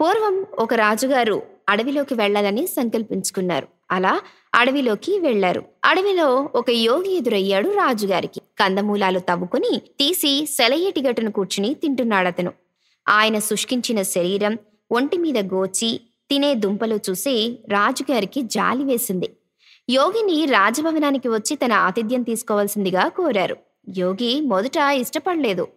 పూర్వం ఒక రాజుగారు అడవిలోకి వెళ్ళాలని సంకల్పించుకున్నారు. అలా అడవిలోకి వెళ్ళారు అడవిలో ఒక యోగి ఎదురయ్యాడు రాజుగారికి. కందమూలాలు తవ్వుకుని తీసి సెలయేటి గట్టును కూర్చుని తింటున్నాడతను. ఆయన శుష్కించిన శరీరం ఒంటి మీద గోచి తినే దుంపలు చూసి రాజుగారికి జాలి వేసింది. యోగిని రాజభవనానికి వచ్చి తన ఆతిథ్యం తీసుకోవాల్సిందిగా కోరారు. యోగి మొదట ఇష్టపడలేదు.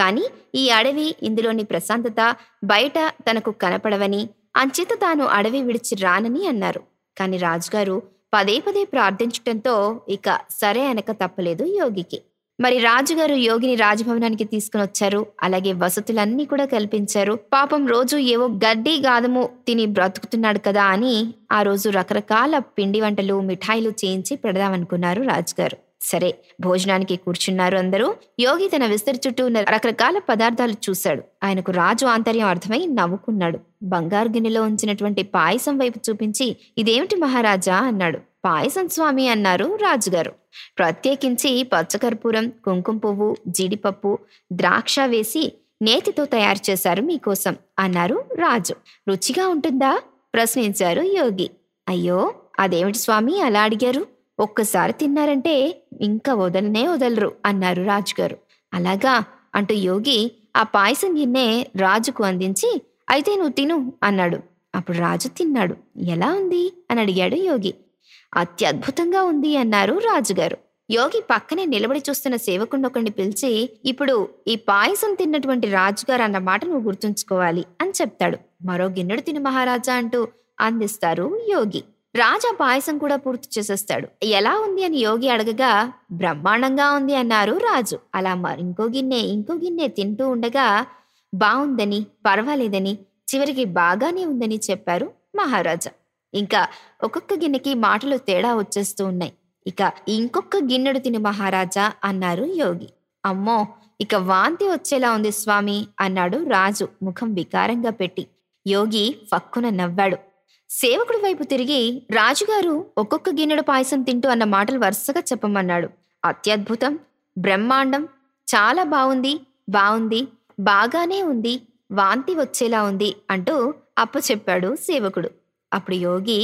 కానీ ఈ అడవి ఇందులోని ప్రశాంతత బయట తనకు కనపడవని అంచేత తాను అడవి విడిచి రానని అన్నారు. కాని రాజుగారు పదే పదే ప్రార్థించటంతో ఇక సరే అనక తప్పలేదు యోగికి. మరి రాజుగారు యోగిని రాజభవనానికి తీసుకుని వచ్చారు. అలాగే వసతులన్నీ కూడా కల్పించారు. పాపం రోజు ఏవో గడ్డి గాదము తిని బ్రతుకుతున్నాడు కదా అని ఆ రోజు రకరకాల పిండి వంటలు మిఠాయిలు చేయించి పెడదామనుకున్నారు రాజుగారు. సరే భోజనానికి కూర్చున్నారు అందరూ. యోగి తన విస్తరి చుట్టూ ఉన్న రకరకాల పదార్థాలు చూశాడు. ఆయనకు రాజు ఆంతర్యం అర్థమై నవ్వుకున్నాడు. బంగారు గిన్నెలో ఉంచినటువంటి పాయసం వైపు చూపించి ఇదేమిటి మహారాజా? అన్నాడు. పాయసం స్వామి అన్నారు రాజుగారు. ప్రత్యేకించి పచ్చకర్పూరం కుంకుమ పువ్వు జీడిపప్పు ద్రాక్ష వేసి నేతితో తయారు చేశారు మీకోసం అన్నారు రాజు. రుచిగా ఉంటుందా? ప్రశ్నించారు యోగి. అయ్యో అదేమిటి స్వామి? అలా అడిగారు. ఒక్కసారి తిన్నారంటే ఇంకా వదలనే వదలరు అన్నారు రాజుగారు. అలాగా అంటూ యోగి ఆ పాయసం గిన్నె రాజుకు అందించి అయితే నువ్వు తిను అన్నాడు. అప్పుడు రాజు తిన్నాడు. ఎలా ఉంది? అని అడిగాడు యోగి. అత్యద్భుతంగా ఉంది అన్నారు రాజుగారు. యోగి పక్కనే నిలబడి చూస్తున్న సేవకుండొకడిని పిలిచి ఇప్పుడు ఈ పాయసం తిన్నటువంటి రాజుగారు అన్న మాట నువ్వు గుర్తుంచుకోవాలి అని చెప్తాడు. మరో గిన్నెడు తిను మహారాజా అంటూ అందిస్తారు యోగి. రాజా పాయసం కూడా పూర్తి చేసేస్తాడు. ఎలా ఉంది అని యోగి అడగగా బ్రహ్మాండంగా ఉంది అన్నారు రాజు. అలా మరింకో గిన్నె ఇంకో గిన్నె తింటూ ఉండగా బాగుందని పర్వాలేదని చివరికి బాగానే ఉందని చెప్పారు మహారాజా. ఇంకా ఒక్కొక్క గిన్నెకి మాటలు తేడా వచ్చేస్తూ ఉన్నాయి. ఇక ఇంకొక గిన్నెడు తిని మహారాజా అన్నారు యోగి. అమ్మో ఇక వాంతి వచ్చేలా ఉంది స్వామి అన్నాడు రాజు ముఖం వికారంగా పెట్టి. యోగి ఫక్కున నవ్వాడు. సేవకుడి వైపు తిరిగి రాజుగారు ఒక్కొక్క గిన్నెడు పాయసం తింటూ అన్న మాటలు వరుసగా చెప్పమన్నాడు. అత్యద్భుతం బ్రహ్మాండం చాలా బాగుంది బాగుంది బాగానే ఉంది వాంతి వచ్చేలా ఉంది అంటూ అప్పచెప్పాడు సేవకుడు. అప్పుడు యోగి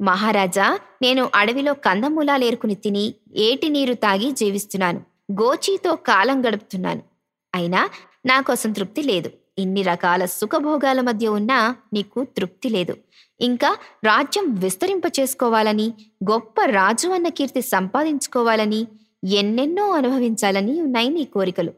మహారాజా నేను అడవిలో కందమూలాలు ఏరుకుని తిని ఏటి నీరు తాగి జీవిస్తున్నాను. గోచీతో కాలం గడుపుతున్నాను. అయినా నాకోసం తృప్తి లేదు. ఇన్ని రకాల సుఖభోగాల మధ్య ఉన్నా నీకు తృప్తి లేదు. ఇంకా రాజ్యం విస్తరింప చేసుకోవాలని గొప్ప రాజు అన్న కీర్తి సంపాదించుకోవాలని ఎన్నెన్నో అనుభవించాలని ఉన్నాయి నీ కోరికలు.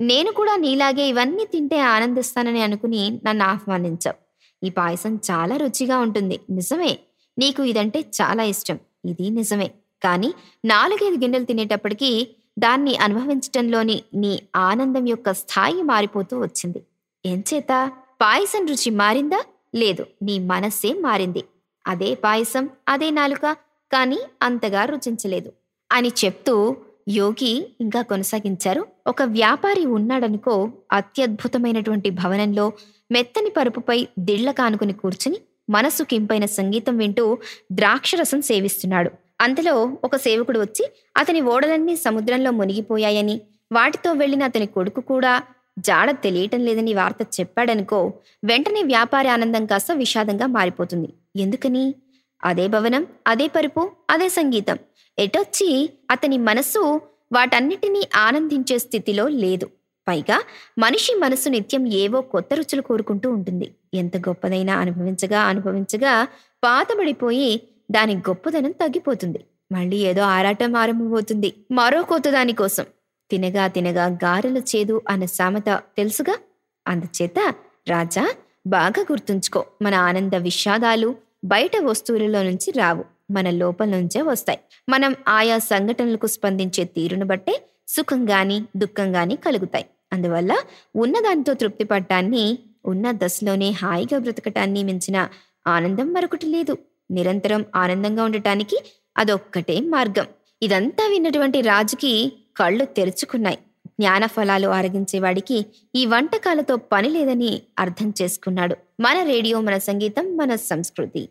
నేను కూడా నీలాగే ఇవన్నీ తింటే ఆనందిస్తానని అనుకుని నన్ను ఆహ్వానించావు. ఈ పాయసం చాలా రుచిగా ఉంటుంది. నిజమే. నీకు ఇదంటే చాలా ఇష్టం. ఇది నిజమే. కానీ నాలుగైదు గిన్నెలు తినేటప్పటికీ దాన్ని అనుభవించటంలోని నీ ఆనందం యొక్క స్థాయి మారిపోతూ వచ్చింది. ఎంచేత పాయసం రుచి మారిందా? లేదు నీ మనస్సే మారింది. అదే పాయసం అదే నాలుక కానీ అంతగా రుచించలేదు అని చెప్తూ యోగి ఇంకా కొనసాగించారు. ఒక వ్యాపారి ఉన్నాడనుకో అత్యద్భుతమైనటువంటి భవనంలో మెత్తని పరుపుపై దిళ్ళ కానుకుని కూర్చుని మనసు కింపైన సంగీతం వింటూ ద్రాక్షరసం సేవిస్తున్నాడు. అంతలో ఒక సేవకుడు వచ్చి అతని ఓడలన్నీ సముద్రంలో మునిగిపోయాయని వాటితో వెళ్ళిన అతని కొడుకు కూడా జాడ తెలియటం లేదని వార్త చెప్పాడనుకో వెంటనే వ్యాపారి ఆనందం కాస్త విషాదంగా మారిపోతుంది. ఎందుకని? అదే భవనం అదే పరుపు అదే సంగీతం. ఎటొచ్చి అతని మనస్సు వాటన్నిటినీ ఆనందించే స్థితిలో లేదు. పైగా మనిషి మనసు నిత్యం ఏవో కొత్త రుచులు కోరుకుంటూ ఉంటుంది. ఎంత గొప్పదైనా అనుభవించగా అనుభవించగా పాతబడిపోయి దాని గొప్పదనం తగ్గిపోతుంది. మళ్ళీ ఏదో ఆరాటం ఆరంభమవుతుంది. మరో కొత్త దానికోసం. తినగా తినగా గారెల చేదు అన్న సామెత తెలుసుగా? అందుచేత రాజా బాగా గుర్తుంచుకో. మన ఆనంద విషాదాలు బయట వస్తువులలో నుంచి రావు. మన లోపల నుంచే వస్తాయి. మనం ఆయా సంఘటనలకు స్పందించే తీరును బట్టే సుఖం గాని దుఃఖం గాని కలుగుతాయి. అందువల్ల ఉన్నదానితో తృప్తి పడటాన్ని ఉన్న దశలోనే హాయిగా బ్రతకటాన్ని మించిన ఆనందం మరొకటి లేదు. నిరంతరం ఆనందంగా ఉండటానికి అదొక్కటే మార్గం. ఇదంతా విన్నటువంటి రాజుకి కళ్ళు తెరుచుకున్నాయి. జ్ఞాన ఫలాలు ఆరగించేవాడికి ఈ వంటకాలతో పని లేదని అర్థం చేసుకున్నాడు. మన రేడియో మన సంగీతం మన సంస్కృతి.